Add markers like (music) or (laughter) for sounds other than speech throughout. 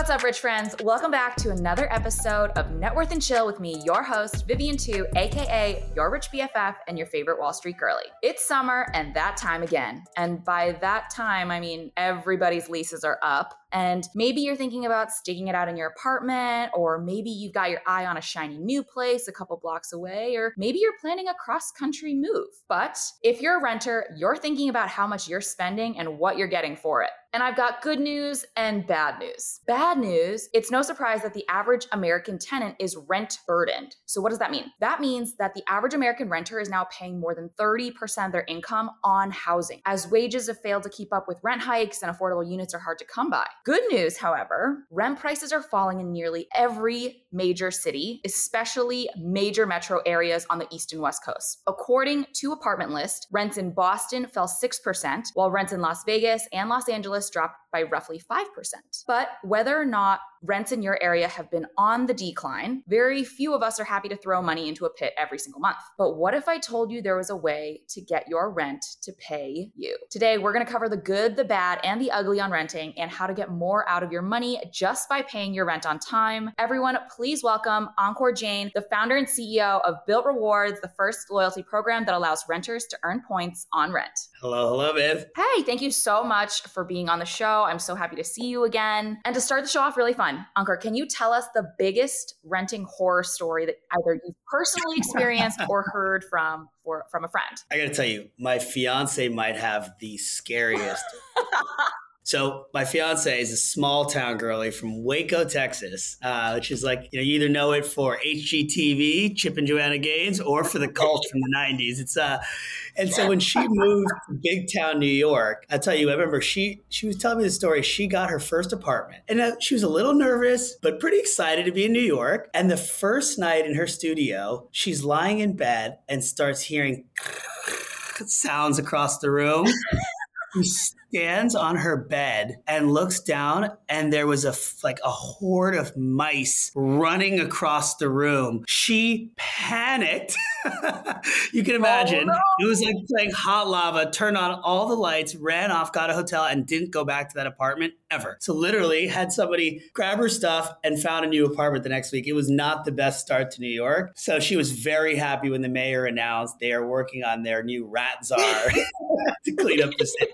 What's up, rich friends? Welcome back to another episode of Net Worth and Chill with me, your host, Vivian Tu, aka your rich BFF and your favorite Wall Street girly. It's summer and that time again. And by that time, I mean everybody's leases are up. And maybe you're thinking about sticking it out in your apartment, or maybe you've got your eye on a shiny new place a couple blocks away, or maybe you're planning a cross country move. But if you're a renter, you're thinking about how much you're spending and what you're getting for it. And I've got good news and bad news. Bad news, it's no surprise that the average American tenant is rent burdened. So, what does that mean? That means that the average American renter is now paying more than 30% of their income on housing, as wages have failed to keep up with rent hikes and affordable units are hard to come by. Good news, however, rent prices are falling in nearly every major city, especially major metro areas on the east and west coast. According to Apartment List, rents in Boston fell 6%, while rents in Las Vegas and Los Angeles dropped by roughly 5%. But whether or not rents in your area have been on the decline, very few of us are happy to throw money into a pit every single month. But what if I told you there was a way to get your rent to pay you? Today, we're going to cover the good, the bad, and the ugly on renting and how to get more out of your money just by paying your rent on time. Everyone, please welcome Ankur Jain, the founder and CEO of Bilt Rewards, the first loyalty program that allows renters to earn points on rent. Hello, hello, Viv. Hey, thank you so much for being on the show. I'm so happy to see you again. And to start the show off really fun, Ankur, can you tell us the biggest renting horror story that either you've personally experienced or (laughs) heard from for, from a friend? I got to tell you, my fiance might have the scariest (laughs) So my fiance is a small town girlie from Waco, Texas, uh, which is like you know you either know it for HGTV, Chip and Joanna Gaines, or for the cult from the '90s. It's uh, and so when she moved to big town New York, I tell you, I remember she she was telling me the story. She got her first apartment, and uh, she was a little nervous but pretty excited to be in New York. And the first night in her studio, she's lying in bed and starts hearing (laughs) sounds across the room. Stands on her bed and looks down, and there was a like a horde of mice running across the room. She panicked. (laughs) you can oh, imagine. Oh, no. It was like playing hot lava, turned on all the lights, ran off, got a hotel, and didn't go back to that apartment ever. So literally had somebody grab her stuff and found a new apartment the next week. It was not the best start to New York. So she was very happy when the mayor announced they are working on their new rat czar (laughs) to clean up the city.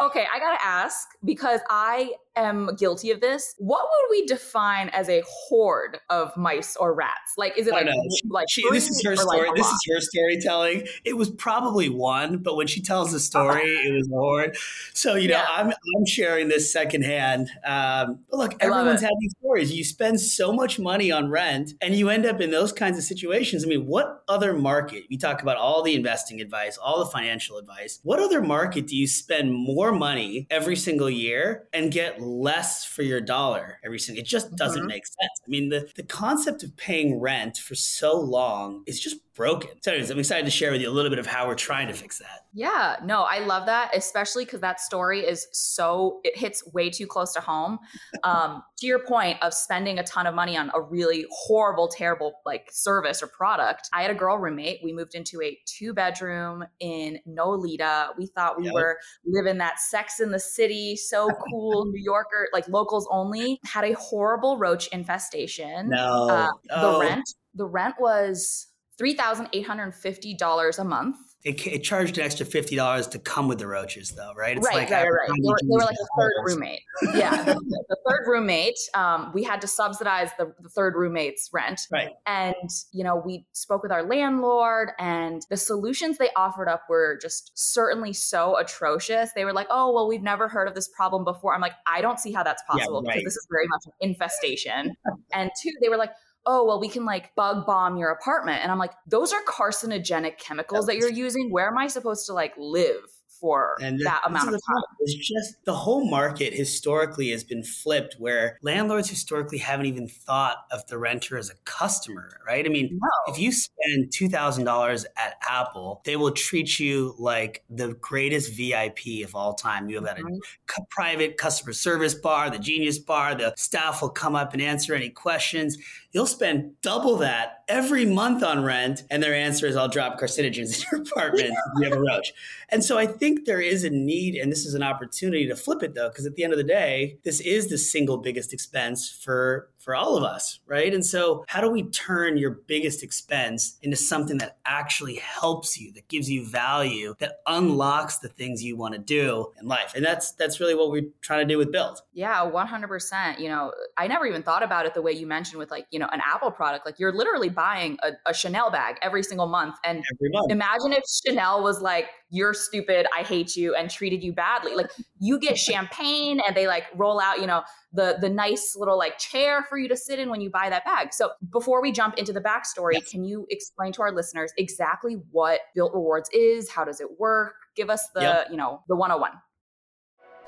Okay, I gotta ask because I am guilty of this. What would we define as a horde of mice or rats? Like, is it like, like she, this is her story? Like this is her storytelling. It was probably one, but when she tells the story, (laughs) it was a horde. So you know, yeah. I'm I'm sharing this secondhand. Um, but look, everyone's had these stories. You spend so much money on rent, and you end up in those kinds of situations. I mean, what other market? We talk about all the investing advice, all the financial advice. What other market do you spend more money every single year and get less for your dollar every single. It just doesn't mm-hmm. make sense. I mean, the the concept of paying rent for so long is just broken. So, anyways, I'm excited to share with you a little bit of how we're trying to fix that. Yeah, no, I love that, especially because that story is so it hits way too close to home. Um, (laughs) to your point of spending a ton of money on a really horrible, terrible like service or product. I had a girl roommate. We moved into a two bedroom in Nolita. We thought we yep. were living that Sex in the City, so cool, (laughs) New Yorker, like locals only. Had a horrible roach infestation. No, uh, oh. the rent. The rent was $3,850 a month. It, it, charged an extra fifty dollars to come with the roaches, though, right? It's right, like right, right. They were, they were, like a third roommate. Yeah, (laughs) the, the, third roommate. Um, we had to subsidize the, the, third roommate's rent. Right. And you know, we spoke with our landlord, and the solutions they offered up were just certainly so atrocious. They were like, "Oh, well, we've never heard of this problem before." I'm like, I don't see how that's possible yeah, right. because this is very much an infestation. and two, they were like oh, well, we can like bug bomb your apartment. And I'm like, those are carcinogenic chemicals that you're using. Where am I supposed to like live? for and that amount of time. It's just the whole market historically has been flipped where landlords historically haven't even thought of the renter as a customer, right? I mean, no. if you spend $2,000 at Apple, they will treat you like the greatest VIP of all time. You have mm-hmm. a private customer service bar, the genius bar, the staff will come up and answer any questions. You'll spend double that every month on rent, and their answer is, I'll drop carcinogens in your apartment you have a roach. And so I think there is a need, and this is an opportunity to flip it though, because at the end of the day, this is the single biggest expense for for all of us, right? And so, how do we turn your biggest expense into something that actually helps you, that gives you value, that unlocks the things you want to do in life? And that's that's really what we're trying to do with Bilt. Yeah, 100%. You know, I never even thought about it the way you mentioned with like, you know, an Apple product. Like you're literally buying a, a Chanel bag every single month. And every month. imagine if Chanel was like, you're stupid, I hate you, and treated you badly. Like you get (laughs) champagne and they like roll out, you know, the the nice little like chair for you to sit in when you buy that bag. So before we jump into the backstory, yes. can you explain to our listeners exactly what Bilt Rewards is? How does it work? Give us the, yep. you know, the 101.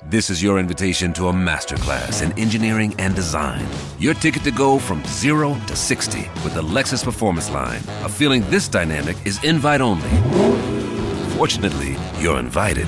This is your invitation to a masterclass in engineering and design. Your ticket to go from zero to 60 with the Lexus Performance Line. A feeling this dynamic is invite only. Fortunately, you're invited.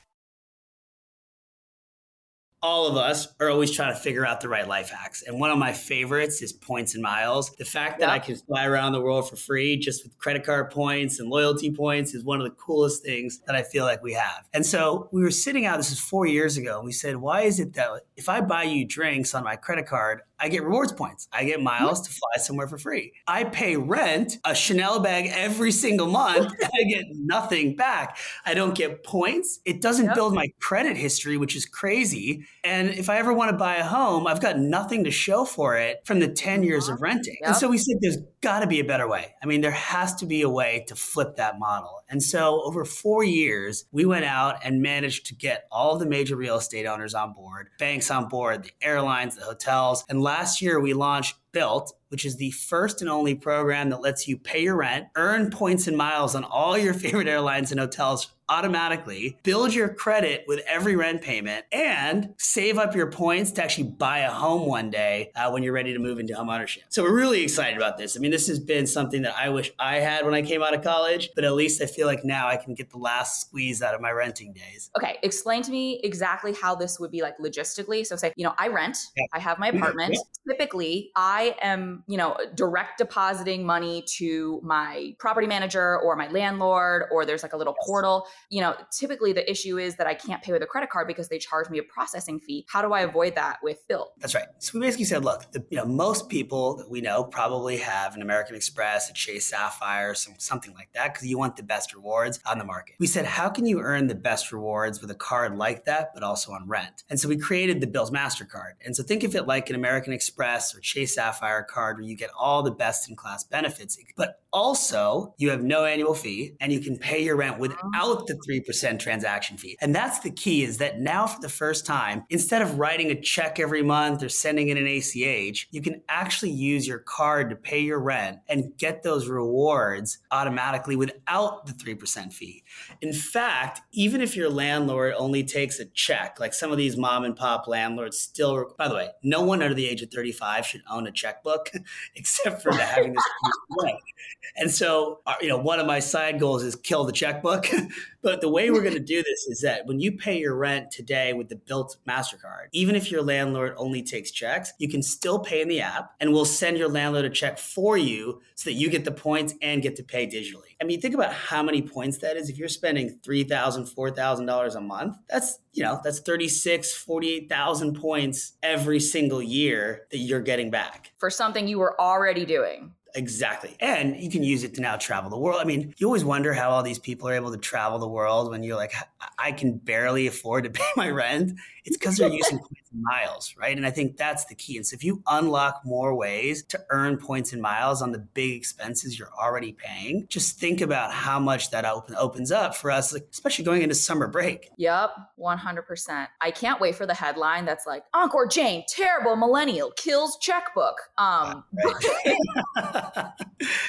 all of us are always trying to figure out the right life hacks. And one of my favorites is points and miles. The fact that I can fly around the world for free just with credit card points and loyalty points is one of the coolest things that I feel like we have. And so we were sitting out, this is four years ago, and we said, why is it that if I buy you drinks on my credit card, I get rewards points. I get miles to fly somewhere for free. I pay rent, a Chanel bag every single month, (laughs) and I get nothing back. I don't get points. It doesn't yep. build my credit history, which is crazy. And if I ever want to buy a home, I've got nothing to show for it from the 10 mm-hmm. years of renting. Yep. And so we said there's got to be a better way. I mean, there has to be a way to flip that model. And so over four years, we went out and managed to get all the major real estate owners on board, banks on board, the airlines, the hotels. And last year, we launched Bilt, which is the first and only program that lets you pay your rent, earn points and miles on all your (laughs) favorite airlines and hotels automatically, build your credit with every rent payment, and save up your points to actually buy a home one day uh, when you're ready to move into home ownership. So we're really excited about this. I mean, this has been something that I wish I had when I came out of college, but at least I feel like now I can get the last squeeze out of my renting days. Okay, explain to me exactly how this would be like logistically. So say, you know, I rent, yeah. I have my apartment. Yeah. Typically, I am, you know, direct depositing money to my property manager or my landlord, or there's like a little yes. portal you know, typically the issue is that I can't pay with a credit card because they charge me a processing fee. How do I avoid that with Bilt? That's right. So we basically said, look, the, you know, most people that we know probably have an American Express, a Chase Sapphire, some, something like that, because you want the best rewards on the market. We said, how can you earn the best rewards with a card like that, but also on rent? And so we created the Bilt MasterCard. And so think of it like an American Express or Chase Sapphire card where you get all the best in class benefits, but also you have no annual fee and you can pay your rent oh. without the 3% transaction fee. And that's the key is that now for the first time, instead of writing a check every month or sending in an ACH, you can actually use your card to pay your rent and get those rewards automatically without the 3% fee. In fact, even if your landlord only takes a check, like some of these mom and pop landlords still, by the way, no one under the age of 35 should own a checkbook (laughs) except for having this. (laughs) and so, uh, you know, one of my side goals is kill the checkbook. (laughs) But the way we're going to do this is that when you pay your rent today with the Bilt MasterCard, even if your landlord only takes checks, you can still pay in the app and we'll send your landlord a check for you so that you get the points and get to pay digitally. I mean, think about how many points that is. If you're spending $3,000, $4,000 a month, that's, you know, that's 36, 48,000 points every single year that you're getting back. For something you were already doing. Exactly. And you can use it to now travel the world. I mean, you always wonder how all these people are able to travel the world when you're like, I can barely afford to pay (laughs) my rent. It's because they're using miles, right? And I think that's the key. And so if you unlock more ways to earn points and miles on the big expenses you're already paying, just think about how much that open, opens up for us, like, especially going into summer break. Yep, 100%. I can't wait for the headline that's like, Ankur Jain, terrible millennial, kills checkbook. Um, (laughs)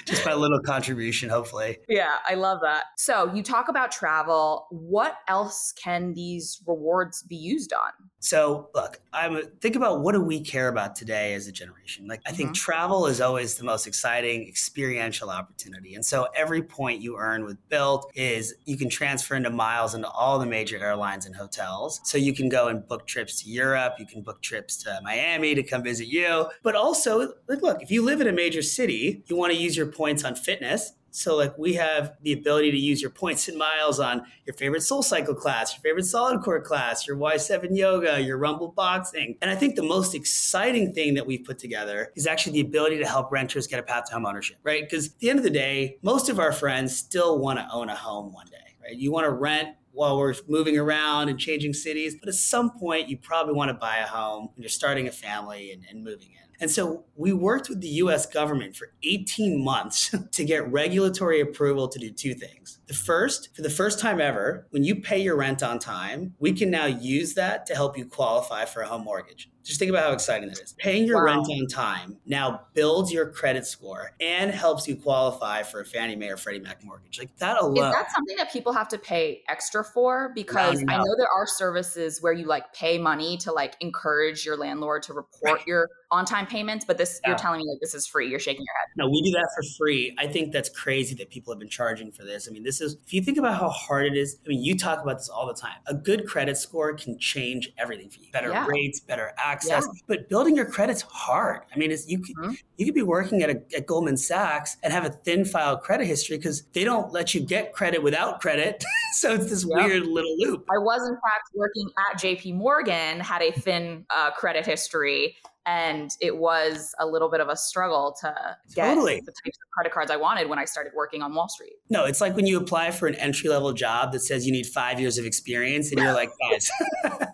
Just my little contribution, hopefully. Yeah, I love that. So you talk about travel. What else can these rewards be used on? So look, I'm think about what do we care about today as a generation? Like I think mm-hmm. travel is always the most exciting experiential opportunity. And so every point you earn with Bilt is you can transfer into miles into all the major airlines and hotels. So you can go and book trips to Europe, you can book trips to Miami to come visit you. But also, look, if you live in a major city, you want to use your points on fitness so like we have the ability to use your points and miles on your favorite SoulCycle class, your favorite solid core class, your Y7 yoga, your rumble boxing. And I think the most exciting thing that we've put together is actually the ability to help renters get a path to home ownership, right? Because at the end of the day, most of our friends still want to own a home one day, right? You want to rent while we're moving around and changing cities. But at some point, you probably want to buy a home and you're starting a family and, and moving in. And so we worked with the US government for 18 months (laughs) to get regulatory approval to do two things. The first, for the first time ever, when you pay your rent on time, we can now use that to help you qualify for a home mortgage. Just think about how exciting that is. Paying your wow. rent on time now builds your credit score and helps you qualify for a Fannie Mae or Freddie Mac mortgage. Like that alone. Is that something that people have to pay extra for? Because I know there are services where you like pay money to like encourage your landlord to report right. your on time payments, but this yeah. you're telling me like this is free. You're shaking your head. No, we do that for free. I think that's crazy that people have been charging for this. I mean, this is if you think about how hard it is. I mean, you talk about this all the time. A good credit score can change everything for you. Better yeah. rates, better access. Yeah. But building your credit's hard. I mean, it's, you could mm-hmm. you could be working at, a, at Goldman Sachs and have a thin file credit history because they don't let you get credit without credit. (laughs) so it's this yep. weird little loop. I was in fact working at JP Morgan, had a thin uh, credit history and it was a little bit of a struggle to get totally. the types of credit cards I wanted when I started working on Wall Street. No, it's like when you apply for an entry level job that says you need five years of experience, and you're like, (laughs) guys, (laughs)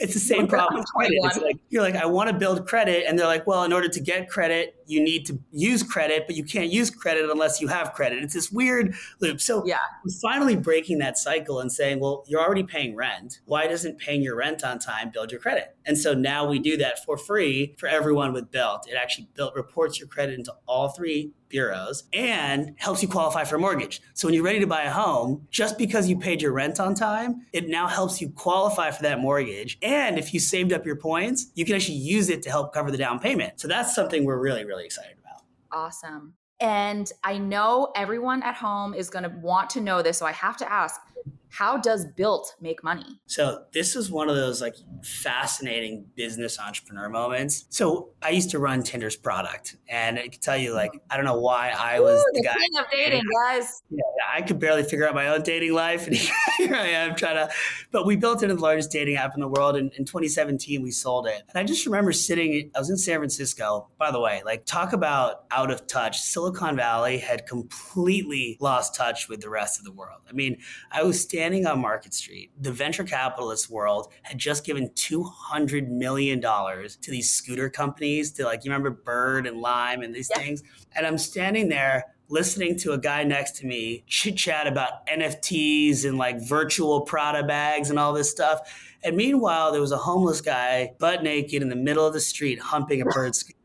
it's the same problem with credit. It's like you're like, I want to build credit, and they're like, well, in order to get credit, you need to use credit, but you can't use credit unless you have credit. It's this weird loop. So yeah, we're finally breaking that cycle and saying, well, you're already paying rent. Why doesn't paying your rent on time build your credit? And so now we do that for free for everyone with Bilt. It actually Bilt reports your credit into all three bureaus and helps you qualify for a mortgage. So when you're ready to buy a home, just because you paid your rent on time, it now helps you qualify for that mortgage. And if you saved up your points, you can actually use it to help cover the down payment. So that's something we're really, really excited about. Awesome. And I know everyone at home is going to want to know this. So I have to ask how does Bilt make money? So this is one of those like fascinating business entrepreneur moments. So I used to run Tinder's product, and I can tell you, like, I don't know why I was Ooh, the, the guy. King of dating, guys. Yeah, I could barely figure out my own dating life, and (laughs) here I am trying to. But we built it into the largest dating app in the world, and in 2017 we sold it. And I just remember sitting. I was in San Francisco. By the way, like talk about out of touch. Silicon Valley had completely lost touch with the rest of the world. I mean, I was standing standing on Market Street, the venture capitalist world had just given $200 million to these scooter companies, to like, you remember Bird and Lime and these yeah. things? And I'm standing there listening to a guy next to me chit chat about NFTs and like virtual Prada bags and all this stuff. And meanwhile, there was a homeless guy, butt naked, in the middle of the street, humping a (laughs) bird scooter.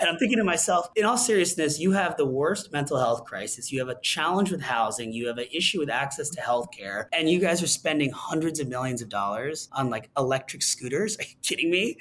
And I'm thinking to myself, in all seriousness, you have the worst mental health crisis. You have a challenge with housing. You have an issue with access to healthcare. And you guys are spending hundreds of millions of dollars on like electric scooters. (laughs) Are you kidding me?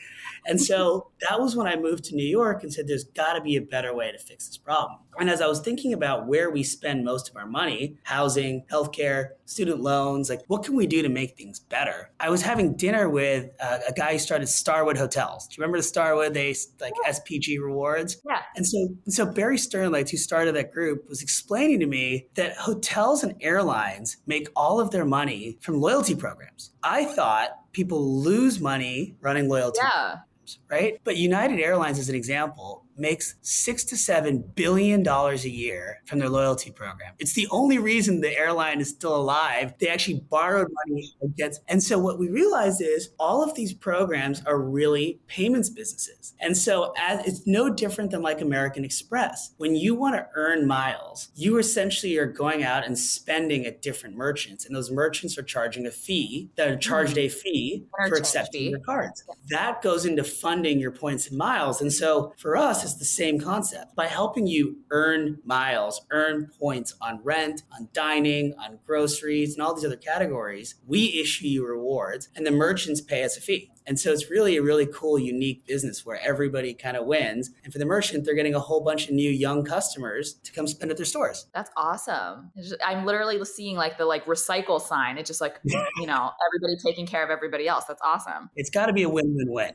And so that was when I moved to New York and said, there's got to be a better way to fix this problem. And as I was thinking about where we spend most of our money, housing, healthcare, student loans, like what can we do to make things better? I was having dinner with uh, a guy who started Starwood Hotels. Do you remember the Starwood? They like. SPG rewards. Yeah. And so, so Barry Sternlicht, who started that group, was explaining to me that hotels and airlines make all of their money from loyalty programs. I thought people lose money running loyalty. Yeah. Programs, right? But United Airlines, as an example, makes six to seven billion dollars a year from their loyalty program. It's the only reason the airline is still alive. They actually borrowed money against. And so what we realized is all of these programs are really payments businesses. And so as it's no different than like American Express. When you want to earn miles, you essentially are going out and spending at different merchants. And those merchants are charging a fee, that are charged mm-hmm. a fee for accepting fee. your cards. That goes into funding your points and miles. And so for us, it's the same concept. By helping you earn miles, earn points on rent, on dining, on groceries, and all these other categories, we issue you rewards and the merchants pay us a fee. And so it's really a really cool, unique business where everybody kind of wins. And for the merchant, they're getting a whole bunch of new young customers to come spend at their stores. That's awesome. Just, I'm literally seeing like the like recycle sign. It's just like, (laughs) you know, everybody taking care of everybody else. That's awesome. It's got to be a win-win-win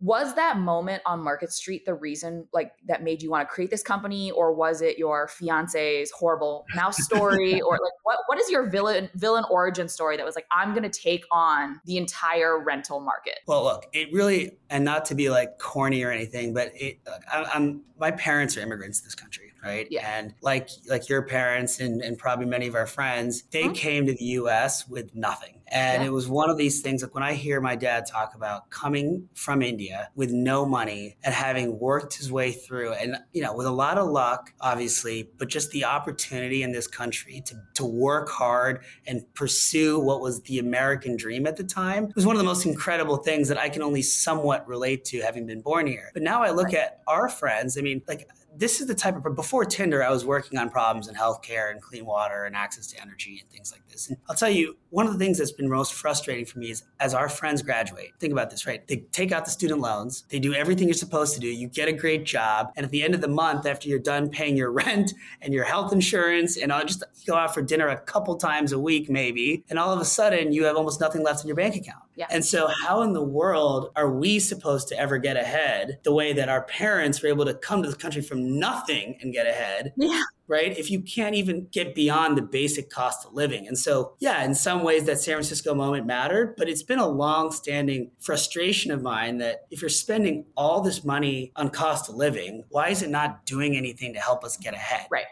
was that moment on market street the reason like that made you want to create this company or was it your fiance's horrible mouse (laughs) story or like what, what is your villain villain origin story that was like i'm going to take on the entire rental market well look it really and not to be like corny or anything but it I, i'm my parents are immigrants to this country right? Yeah. And like like your parents and, and probably many of our friends, they mm-hmm. came to the US with nothing. And yeah. it was one of these things like when I hear my dad talk about coming from India with no money and having worked his way through and you know, with a lot of luck, obviously, but just the opportunity in this country to, to work hard and pursue what was the American dream at the time it was one of the most incredible things that I can only somewhat relate to having been born here. But now I look right. at our friends, I mean, like this is the type of before Tinder, I was working on problems in healthcare and clean water and access to energy and things like this. And I'll tell you, one of the things that's been most frustrating for me is as our friends graduate, think about this, right? They take out the student loans, they do everything you're supposed to do, you get a great job, and at the end of the month, after you're done paying your (laughs) rent and your health insurance, and I'll just go out for dinner a couple times a week, maybe, and all of a sudden you have almost nothing left in your bank account. Yeah. And so, how in the world are we supposed to ever get ahead the way that our parents were able to come to this country from nothing and get ahead? Yeah right? If you can't even get beyond the basic cost of living. And so, yeah, in some ways that San Francisco moment mattered, but it's been a long standing frustration of mine that if you're spending all this money on cost of living, why is it not doing anything to help us get ahead? Right.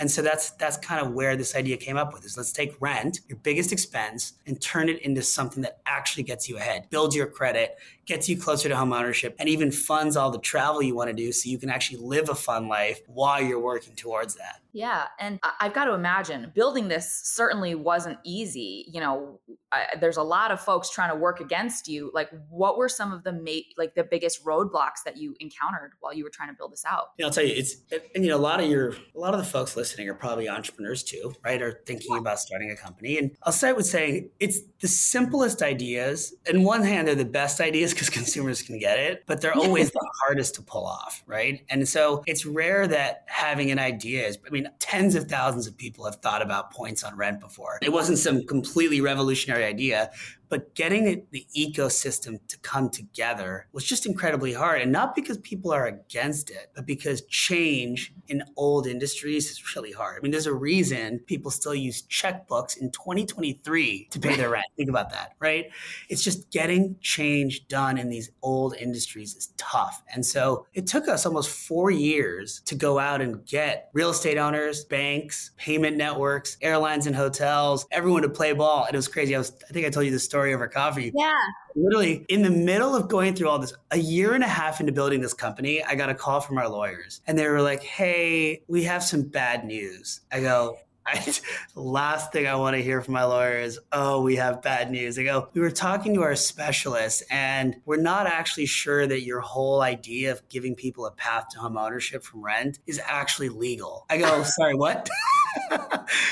And so that's that's kind of where this idea came up with is let's take rent, your biggest expense, and turn it into something that actually gets you ahead, builds your credit, gets you closer to home ownership, and even funds all the travel you want to do so you can actually live a fun life while you're working towards that. Yeah. And I've got to imagine building this certainly wasn't easy. You know, I, there's a lot of folks trying to work against you. Like, what were some of the ma- like the biggest roadblocks that you encountered while you were trying to build this out? Yeah, I'll tell you, it's, and you know, a lot of your, a lot of the folks listening are probably entrepreneurs too, right? Are thinking about starting a company. And I'll start with saying it's the simplest ideas. In one hand, they're the best ideas because (laughs) consumers can get it, but they're (laughs) always the hardest to pull off, right? And so it's rare that having an idea is, I mean, tens of thousands of people have thought about points on rent before. It wasn't some completely revolutionary idea, but getting the ecosystem to come together was just incredibly hard. And not because people are against it, but because change in old industries is really hard. I mean, there's a reason people still use checkbooks in 2023 to pay their rent. Think about that, right? It's just getting change done in these old industries is tough. And so it took us almost four years to go out and get real estate owners, banks, payment networks, airlines and hotels, everyone to play ball. And it was crazy. I was, I think I told you the story over coffee. Yeah. Literally, in the middle of going through all this, a year and a half into building this company, I got a call from our lawyers and they were like, hey, we have some bad news. I go, (laughs) I, last thing I want to hear from my lawyer is, oh, we have bad news. I go, we were talking to our specialist, and we're not actually sure that your whole idea of giving people a path to home ownership from rent is actually legal. I go, sorry, what? (laughs) (laughs)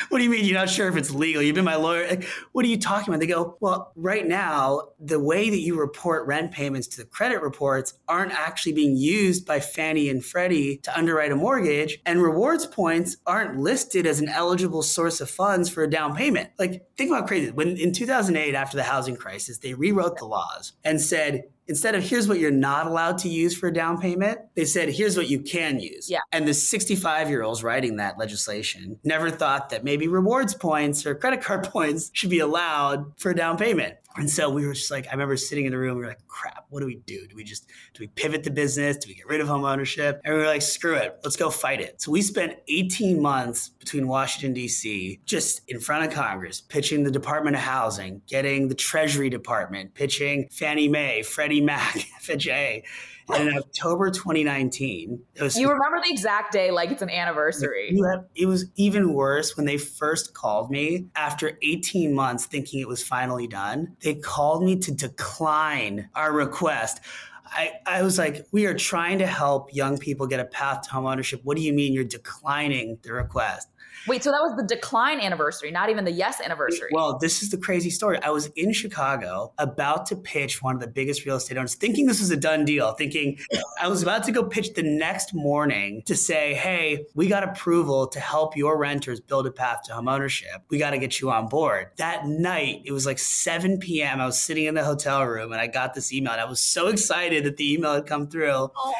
what do you mean you're not sure if it's legal? You've been my lawyer. Like, what are you talking about? They go, well, right now, the way that you report rent payments to the credit reports aren't actually being used by Fannie and Freddie to underwrite a mortgage, and rewards points aren't listed as an eligible source of funds for a down payment. Like, think about crazy. When in 2008, after the housing crisis, they rewrote the laws and said, instead of here's what you're not allowed to use for a down payment, they said here's what you can use. Yeah. And the 65 year olds writing that legislation never thought that maybe rewards points or credit card (laughs) points should be allowed for a down payment. And so we were just like, I remember sitting in the room, we were like, crap, what do we do? Do we just, do we pivot the business? Do we get rid of home ownership? And we were like, screw it, let's go fight it. So we spent 18 months between Washington, D.C., just in front of Congress, pitching the Department of Housing, getting the Treasury Department, pitching Fannie Mae, Freddie Mac, (laughs) FHA and in October 2019, it was. You remember the exact day, like it's an anniversary. it was even worse when they first called me after 18 months, thinking it was finally done. They called me to decline our request. I, I was like, we are trying to help young people get a path to homeownership. What do you mean you're declining the request? Wait, so that was the decline anniversary, not even the yes anniversary. Well, this is the crazy story. I was in Chicago about to pitch one of the biggest real estate owners, thinking this was a done deal, thinking I was about to go pitch the next morning to say, hey, we got approval to help your renters build a path to home ownership. We got to get you on board. That night, it was like 7 p.m. I was sitting in the hotel room and I got this email. And I was so excited that the email had come through. Oh.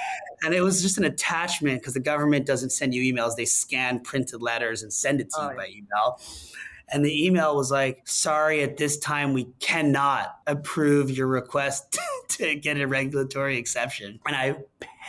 And it was just an attachment because the government doesn't send you emails, they scan printed letters and send it to oh, you by email. And the email was like, sorry, at this time, we cannot approve your request (laughs) to get a regulatory exception. And I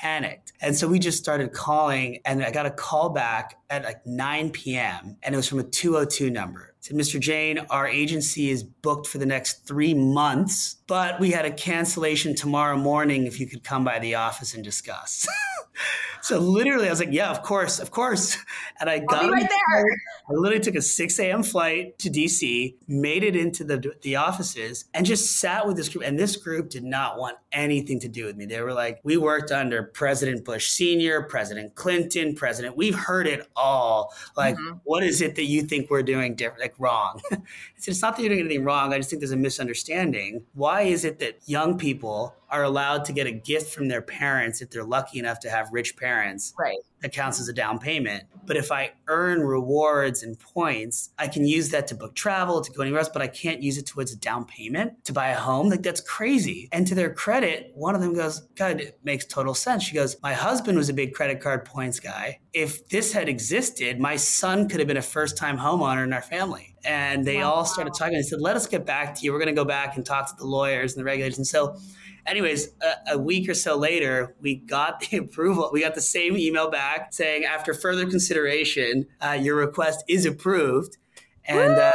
panicked. And so we just started calling, and I got a call back at like 9 p.m., and it was from a 202 number said, Mr. Jain, our agency is booked for the next three months, but we had a cancellation tomorrow morning if you could come by the office and discuss. (laughs) so literally, I was like, yeah, of course, of course. (laughs) And I got right there. I literally took a 6 a.m. flight to DC, made it into the, the offices, and just sat with this group. And this group did not want anything to do with me. They were like, we worked under President Bush Sr., President Clinton, President, we've heard it all. Like, mm-hmm. what is it that you think we're doing different, like wrong? (laughs) I said, it's not that you're doing anything wrong. I just think there's a misunderstanding. Why is it that young people are allowed to get a gift from their parents if they're lucky enough to have rich parents. Right. That counts as a down payment. But if I earn rewards and points, I can use that to book travel, to go anywhere else, but I can't use it towards a down payment to buy a home. Like that's crazy. And to their credit, one of them goes, God, it makes total sense. She goes, My husband was a big credit card points guy. If this had existed, my son could have been a first time homeowner in our family. And they wow. all started talking. They said, Let us get back to you. We're going to go back and talk to the lawyers and the regulators. And so Anyways, a, a, week or so later, we got (laughs) the approval. We got the same email back saying, after further consideration, uh, your request is approved. And uh,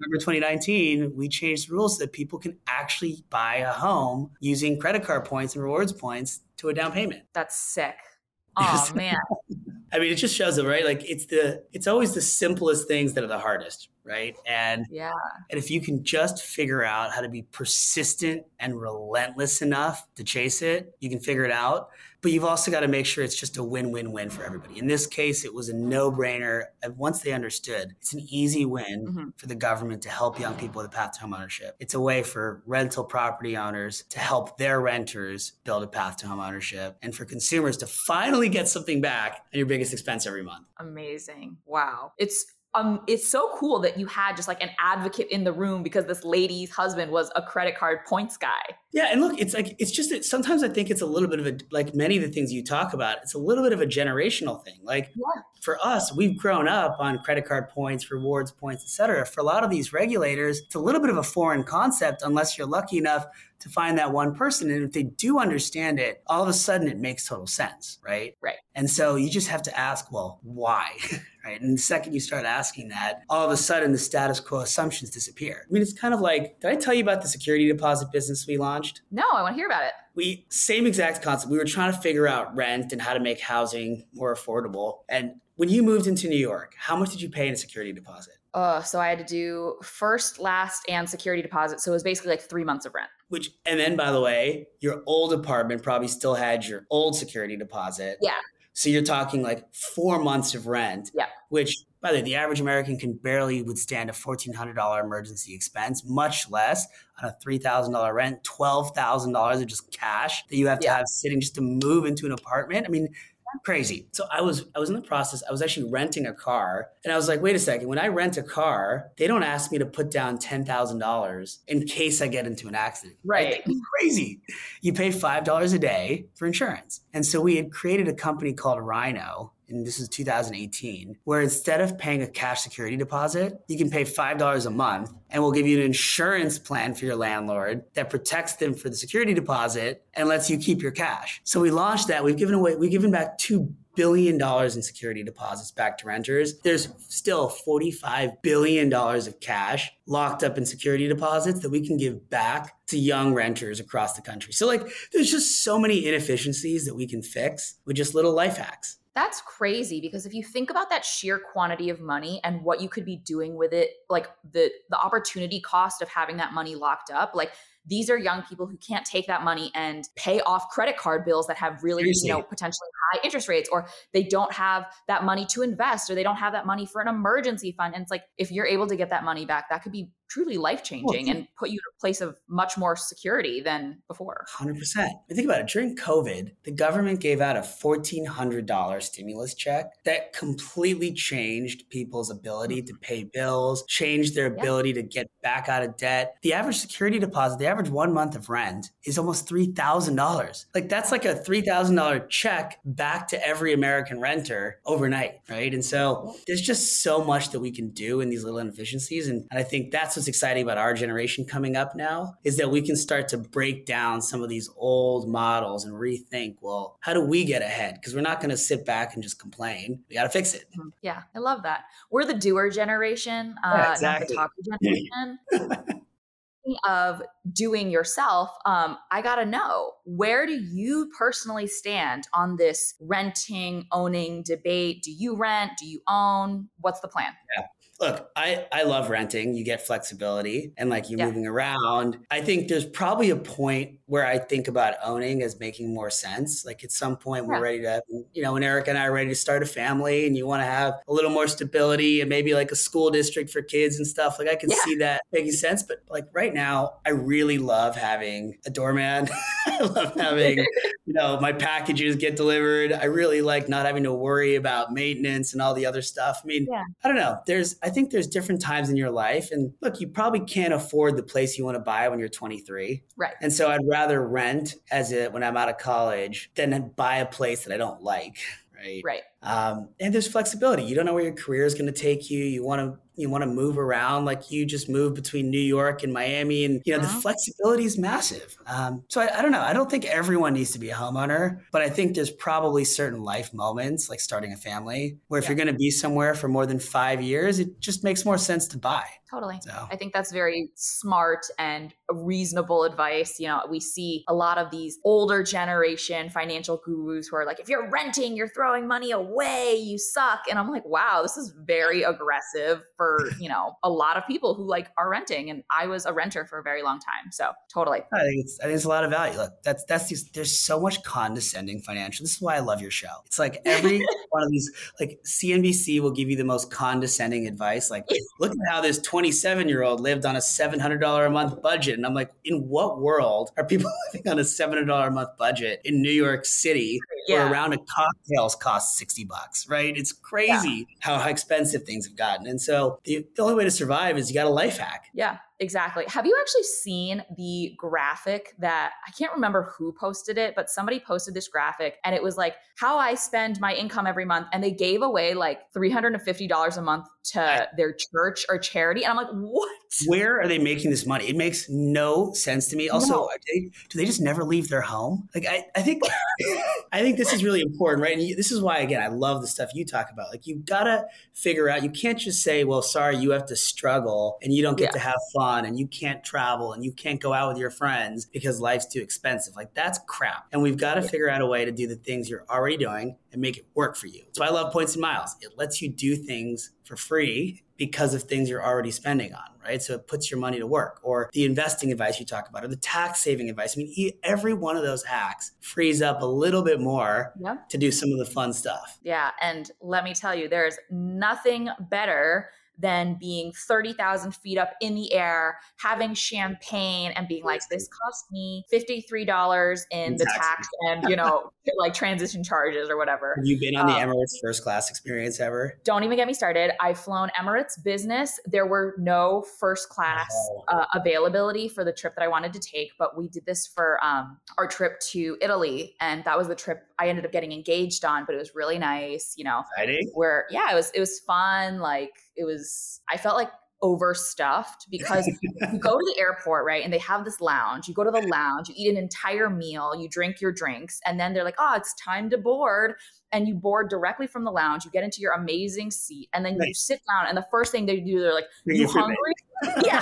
November 2019, we changed the rules so that people can actually buy a home using credit card points and rewards points to a down payment. That's sick. (laughs) Oh man. (laughs) I mean, it just shows it, right? Like it's the it's always the simplest things that are the hardest, right? And yeah. And if you can just figure out how to be persistent and relentless enough to chase it, you can figure it out. But you've also got to make sure it's just a win-win-win for everybody. In this case, it was a no-brainer. Once they understood, it's an easy win mm-hmm. for the government to help young people with a path to homeownership. It's a way for rental property owners to help their renters build a path to homeownership, and for consumers to finally get something back on your biggest expense every month. Amazing! Wow, it's um, it's so cool that you had just like an advocate in the room because this lady's husband was a credit card points guy. Yeah, and look, it's like it's just that sometimes I think it's a little bit of a like many of the things you talk about. It's a little bit of a generational thing. Like yeah. For us, we've grown up on credit card points, rewards points, etc. For a lot of these regulators, it's a little bit of a foreign concept unless you're lucky enough to find that one person. And if they do understand it, all of a sudden it makes total sense, right? Right. And so you just have to ask, well, why? (laughs) right? And the second you start asking that, all of a sudden the status quo assumptions disappear. I mean, it's kind of like, did I tell you about the security deposit business we launched? No, I want to hear about it. We same exact concept. We were trying to figure out rent and how to make housing more affordable. And when you moved into New York, how much did you pay in a security deposit? Uh, so I had to do first, last, and security deposit. So it was basically like three months of rent. Which, and then by the way, your old apartment probably still had your old security deposit. Yeah. So you're talking like four months of rent. Yeah. Which, by the way, the average American can barely withstand a $1,400 emergency expense, much less on a $3,000 rent, $12,000 of just cash that you have to yeah. have sitting just to move into an apartment. I mean, crazy. So I was I was in the process. I was actually renting a car, and I was like, wait a second. When I rent a car, they don't ask me to put down ten thousand dollars in case I get into an accident. Right. Crazy. You pay five dollars a day for insurance, and so we had created a company called Rhino and this is 2018, where instead of paying a cash security deposit, you can pay $5 a month and we'll give you an insurance plan for your landlord that protects them for the security deposit and lets you keep your cash. So we launched that. We've given away, we've given back $2 billion in security deposits back to renters. There's still $45 billion of cash locked up in security deposits that we can give back to young renters across the country. So, like, there's just so many inefficiencies that we can fix with just little life hacks. That's crazy because if you think about that sheer quantity of money and what you could be doing with it, like the the opportunity cost of having that money locked up, like these are young people who can't take that money and pay off credit card bills that have really, Seriously. you know, potentially high interest rates, or they don't have that money to invest, or they don't have that money for an emergency fund. And it's like, if you're able to get that money back, that could be truly life changing well, and put you in a place of much more security than before. 100%. think about it. During COVID, the government gave out a $1,400 stimulus check that completely changed people's ability to mm-hmm. pay bills, changed their ability yeah. to get back out of debt. The average security deposit, the average one month of rent is almost $3,000. Like that's like a $3,000 check back to every American renter overnight, right? And so there's just so much that we can do in these little inefficiencies. And, and I think that's what's exciting about our generation coming up now is that we can start to break down some of these old models and rethink, well, how do we get ahead? Because we're not going to sit back and just complain. We got to fix it. Mm-hmm. Yeah, I love that. We're the doer generation, uh, yeah, exactly. not the talker generation. (laughs) of doing yourself, um, I gotta know where do you personally stand on this renting, owning debate? Do you rent? Do you own? What's the plan? Yeah look, I, I love renting. You get flexibility and like you yeah. moving around. I think there's probably a point where I think about owning as making more sense. Like at some point we're ready to, you know, when Eric and I are ready to start a family and you want to have a little more stability and maybe like a school district for kids and stuff. Like I can yeah. see that making sense. But like right now, I really love having a doorman. (laughs) I love having, you know, my packages get delivered. I really like not having to worry about maintenance and all the other stuff. I mean, yeah. I don't know. There's I think there's different times in your life. And look, you probably can't afford the place you want to buy when you're 23. Right. And so I'd rather rent as it when I'm out of college than buy a place that I don't like. Right. Right. Um, and there's flexibility. You don't know where your career is going to take you. You want to you want to move around like you just moved between New York and Miami, and you know uh-huh. the flexibility is massive. Um, so I, I, don't know. I don't think everyone needs to be a homeowner, but I think there's probably certain life moments, like starting a family, where if yeah. you're going to be somewhere for more than five years, it just makes more sense to buy. Totally. So. I think that's very smart and reasonable advice. You know, we see a lot of these older generation financial gurus who are like, if you're renting, you're throwing money away, you suck. And I'm like, wow, this is very aggressive for, (laughs) you know, a lot of people who like are renting. And I was a renter for a very long time. So totally. I think it's, I think it's a lot of value. Look, that's, that's, these, there's so much condescending financial. This is why I love your show. It's like every (laughs) one of these, like CNBC will give you the most condescending advice. Like, (laughs) look at how this 27 year old lived on a $700 a month budget. And I'm like, in what world are people living on a $700 a month budget in New York City yeah. where a round of cocktails costs 60 bucks, right? It's crazy yeah. how expensive things have gotten. And so the, the only way to survive is you got a life hack. Yeah. Exactly. Have you actually seen the graphic that I can't remember who posted it, but somebody posted this graphic and it was like how I spend my income every month. And they gave away like $350 a month to their church or charity. And I'm like, what? Where are they making this money? It makes no sense to me. Also, no. they, do they just never leave their home? Like, I, I think, (laughs) I think this is really important, right? And this is why, again, I love the stuff you talk about. Like, you gotta figure out, you can't just say, well, sorry, you have to struggle and you don't get yeah. to have fun and you can't travel and you can't go out with your friends because life's too expensive. Like, that's crap. And we've got to figure out a way to do the things you're already doing and make it work for you. So I love points and miles. It lets you do things for free because of things you're already spending on, right? So it puts your money to work, or the investing advice you talk about, or the tax saving advice. I mean, every one of those hacks frees up a little bit more to do some of the fun stuff. Yeah. And let me tell you, there's nothing better than being 30,000 feet up in the air, having champagne and being like, this cost me $53 in the tax and, you know, (laughs) like transition charges or whatever. Have you been on the um, Emirates first class experience ever? Don't even get me started. I've flown Emirates business. There were no first class oh. uh, availability for the trip that I wanted to take, but we did this for um, our trip to Italy. And that was the trip I ended up getting engaged on, but it was really nice, you know, Exciting. where, yeah, it was, it was fun. Like, it was I felt like overstuffed because you go to the airport, right? And they have this lounge. You go to the lounge, you eat an entire meal, you drink your drinks, and then they're like, oh, it's time to board. And you board directly from the lounge. You get into your amazing seat, and then nice. you sit down. And the first thing they do, they're like, "You hungry?" (laughs) yeah.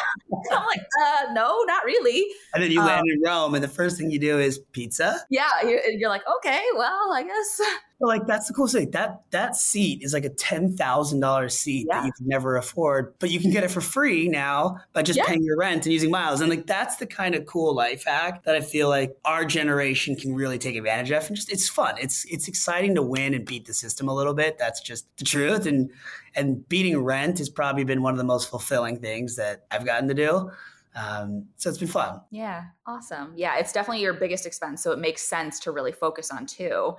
I'm like, uh, no, not really. And then you Um, land in Rome, and the first thing you do is pizza. Yeah, you're, you're like, okay, well, I guess. But like that's the cool thing. That that seat is like a ten thousand dollar seat Yeah. that you could never afford, but you can get it for free now by just Yeah. paying your rent and using miles. And like that's the kind of cool life hack that I feel like our generation can really take advantage of. And just it's fun. It's it's exciting to win and beat the system a little bit. That's just the truth. And and beating rent has probably been one of the most fulfilling things that I've gotten to do. Um, so it's been fun. Yeah, awesome. Yeah, it's definitely your biggest expense. So it makes sense to really focus on too.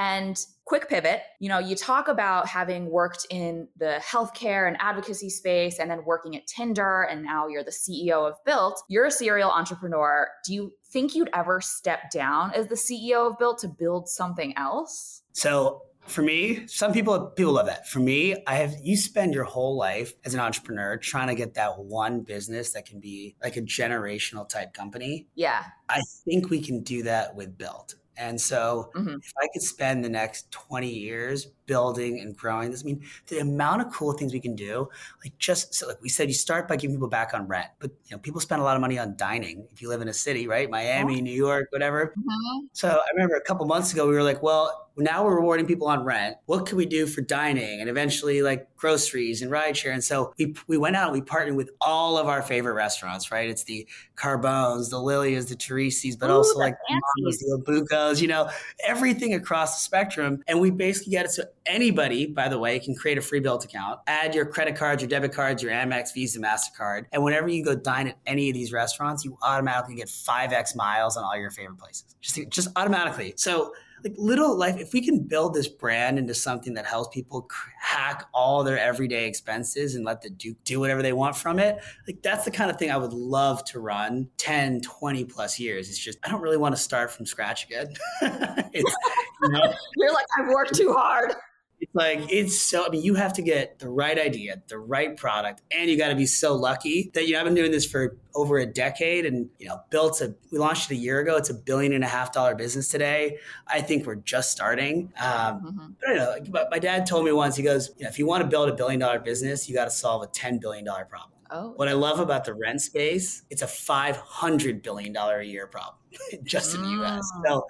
And quick pivot, you know, you talk about having worked in the healthcare and advocacy space and then working at Tinder, and now you're the CEO of Bilt. You're a serial entrepreneur. Do you think you'd ever step down as the CEO of Bilt to build something else? So for me, some people people love that. For me, I have you spend your whole life as an entrepreneur trying to get that one business that can be like a generational type company. Yeah. I think we can do that with Bilt. And so Mhm. if I could spend the next 20 years building and growing this, I mean, the amount of cool things we can do, like just so like we said, you start by giving people back on rent. But you know, people spend a lot of money on dining if you live in a city, right? Miami, New York, whatever. Mm-hmm. So I remember a couple months ago, we were like, well, now we're rewarding people on rent. What can we do for dining and eventually like groceries and rideshare? And so we, we went out and we partnered with all of our favorite restaurants, right? It's the Carbones, the Lilias, the Torrisis, but Ooh, also the like the Mamas, the Obucos, you know, everything across the spectrum. And we basically get it so anybody, by the way, can create a free Bilt account, add your credit cards, your debit cards, your Amex, Visa, MasterCard. And whenever you go dine at any of these restaurants, you automatically get 5x miles on all your favorite places. Just, just automatically. So like little life if we can build this brand into something that helps people hack all their everyday expenses and let the duke do whatever they want from it like that's the kind of thing i would love to run 10 20 plus years it's just i don't really want to start from scratch again (laughs) you know, (laughs) You're like, I've worked too hard. It's like it's so. I mean, you have to get the right idea, the right product, and you got to be so lucky that you know I've been doing this for over a decade, and you know Bilt a. We launched it a year ago. It's a billion and a half dollar business today. I think we're just starting. Um, Mhm. but I don't know. Like, but my dad told me once. He goes, you know, if you want to build a billion dollar business, you got to solve a ten billion dollar problem. Oh, What I love about the rent space, it's a five hundred billion dollar a year problem (laughs) just in the U.S. Mm. So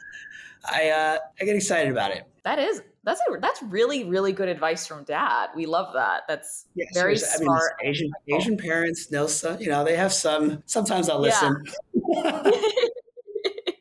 I uh, I get excited about it. that is that's a, that's really really good advice from dad. We love that. That's Yeah, very smart. I mean, Asian Asian parents know some. You know, they have some. Sometimes I'll listen. (laughs) (laughs)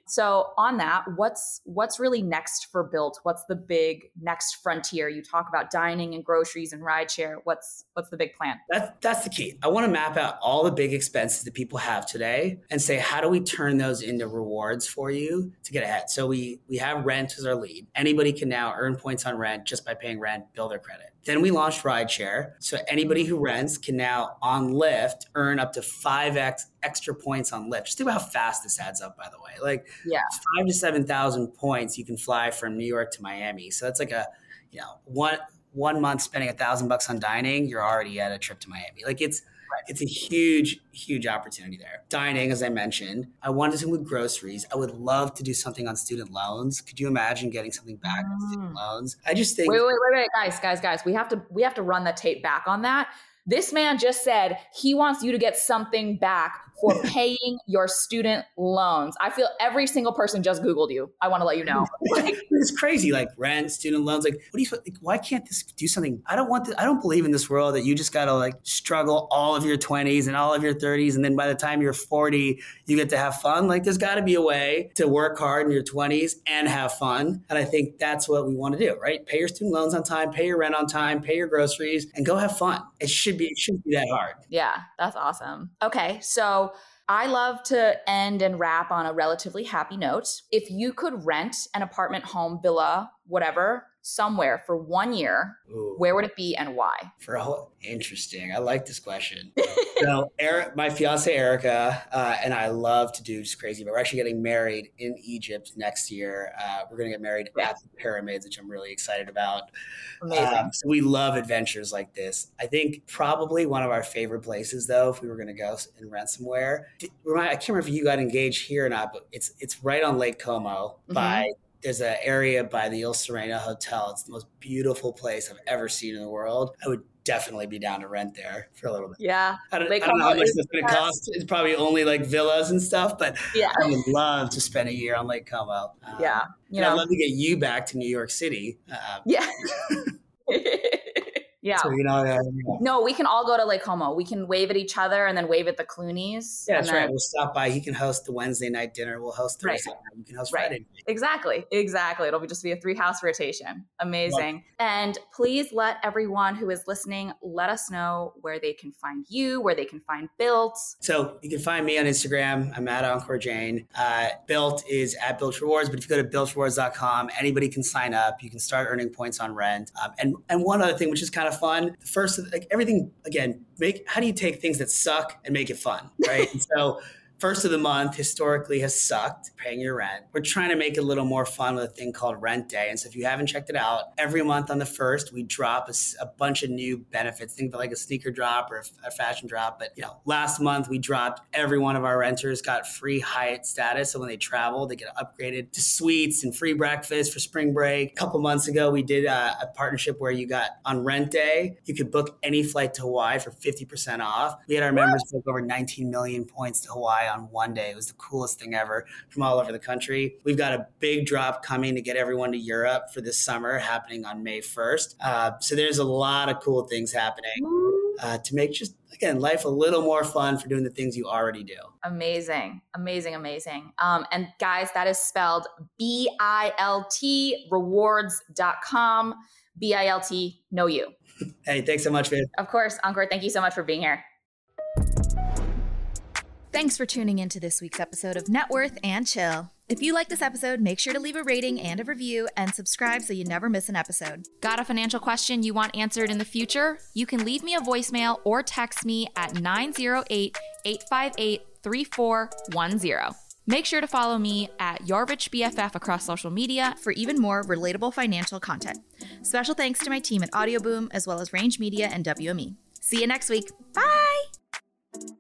so on that, what's what's really next for Bilt? What's the big next frontier? You talk about dining and groceries and rideshare. What's what's the big plan? That's that's the key. I want to map out all the big expenses that people have today and say how do we turn those into rewards for you to get ahead. So we we have rent as our lead. Anybody can now earn points on rent just by paying rent, build their credit. Then we launched rideshare. So anybody who rents can now on Lyft earn up to 5x extra points on Lyft. Just think about how fast this adds up, by the way. Like Yeah. five to seven thousand points you can fly from New York to Miami. So that's like a you know one one month spending a thousand bucks on dining, you're already at a trip to Miami. Like it's it's a huge huge opportunity there. Dining, as I mentioned, I wanted to with groceries. I would love to do something on student loans. Could you imagine getting something back on student Mm. loans? I just think Wait, wait, wait, wait, guys, guys, guys. We have to we have to run the tape back on that. This man just said he wants you to get something back for (laughs) paying your student loans. I feel every single person just Googled you. I want to let you know. (laughs) It's crazy like rent student loans like what do you like, why can't this do something i don't want to i don't believe in this world that you just gotta like struggle all of your 20s and all of your 30s and then by the time you're 40 you get to have fun like there's got to be a way to work hard in your 20s and have fun and i think that's what we want to do right pay your student loans on time pay your rent on time pay your groceries and go have fun it should be it shouldn't be that hard yeah, that's awesome. Okay, so I love to end and wrap on a relatively happy note. If you could rent an apartment, home, villa, whatever, somewhere for one year, Ooh. where would it be and why? for a whole interesting i like this question (laughs) so Eric, my fiance erica uh, and i love to do just crazy but we're actually getting married in egypt next year uh, we're going to get married Yeah. at the pyramids which i'm really excited about Amazing. um, so we love adventures like this i think probably one of our favorite places though if we were going to go and rent somewhere i can't remember if you got engaged here or not but it's it's right on lake como Mhm. by there's an area by the Il Sereno Hotel. It's the most beautiful place I've ever seen in the world. I would definitely be down to rent there for a little bit. Yeah. I don't, I don't know how much it's going to cost. It's probably only like villas and stuff, but yeah. I would love to spend a year on Lake Como. Um, yeah. You know, I'd love to get you back to New York City. Uh, yeah. (laughs) (laughs) Yeah. So, you know, uh, No, we can all go to Lake Como. We can wave at each other and then wave at the Clooney's. Yeah, that's then... right. We'll stop by. He can host the Wednesday night dinner. We'll host Thursday right. night. You can host right. Friday night. Exactly. Exactly. It'll be just be a three house rotation. Amazing. And please let everyone who is listening let us know where they can find you, where they can find Bilt. So you can find me on Instagram. I'm at Ankur Jain. Uh, Bilt is at Bilt Rewards, but if you go to biltrewards.com, anybody can sign up. You can start earning points on rent. Um, and and one other thing, which is kind of fun. First, like everything, again, make how do you take things that suck and make it fun, right? so first of the month historically has sucked paying your rent. We're trying to make it a little more fun with a thing called Rent Day. And so if you haven't checked it out, every month on the first, we drop a, a bunch of new benefits. Think of like a sneaker drop or a, a, fashion drop. But you know, last month we dropped every one of our renters got free Hyatt status. So when they travel, they get upgraded to suites and free breakfast for spring break. A couple months ago, we did a, a partnership where you got on Rent Day, you could book any flight to Hawaii for 50% off. We had our members book over 19 million points to Hawaii on one day. It was the coolest thing ever from all over the country. We've got a big drop coming to get everyone to Europe for this summer happening on May 1st. Uh, so there's a lot of cool things happening uh, to make just again life a little more fun for doing the things you already do. Amazing. Amazing amazing. Um, and guys that is spelled b-i-l-t rewards.com b-i-l-t know you. Hey thanks so much man. Of course Ankur thank you so much for being here Thanks for tuning in to this week's episode of Net Worth and Chill. If you like this episode, make sure to leave a rating and a review and subscribe so you never miss an episode. Got a financial question you want answered in the future? You can leave me a voicemail or text me at 908 858 3410. Make sure to follow me at Your Rich BFF across social media for even more relatable financial content. Special thanks to my team at Audioboom as well as Range Media and WME. See you next week. Bye!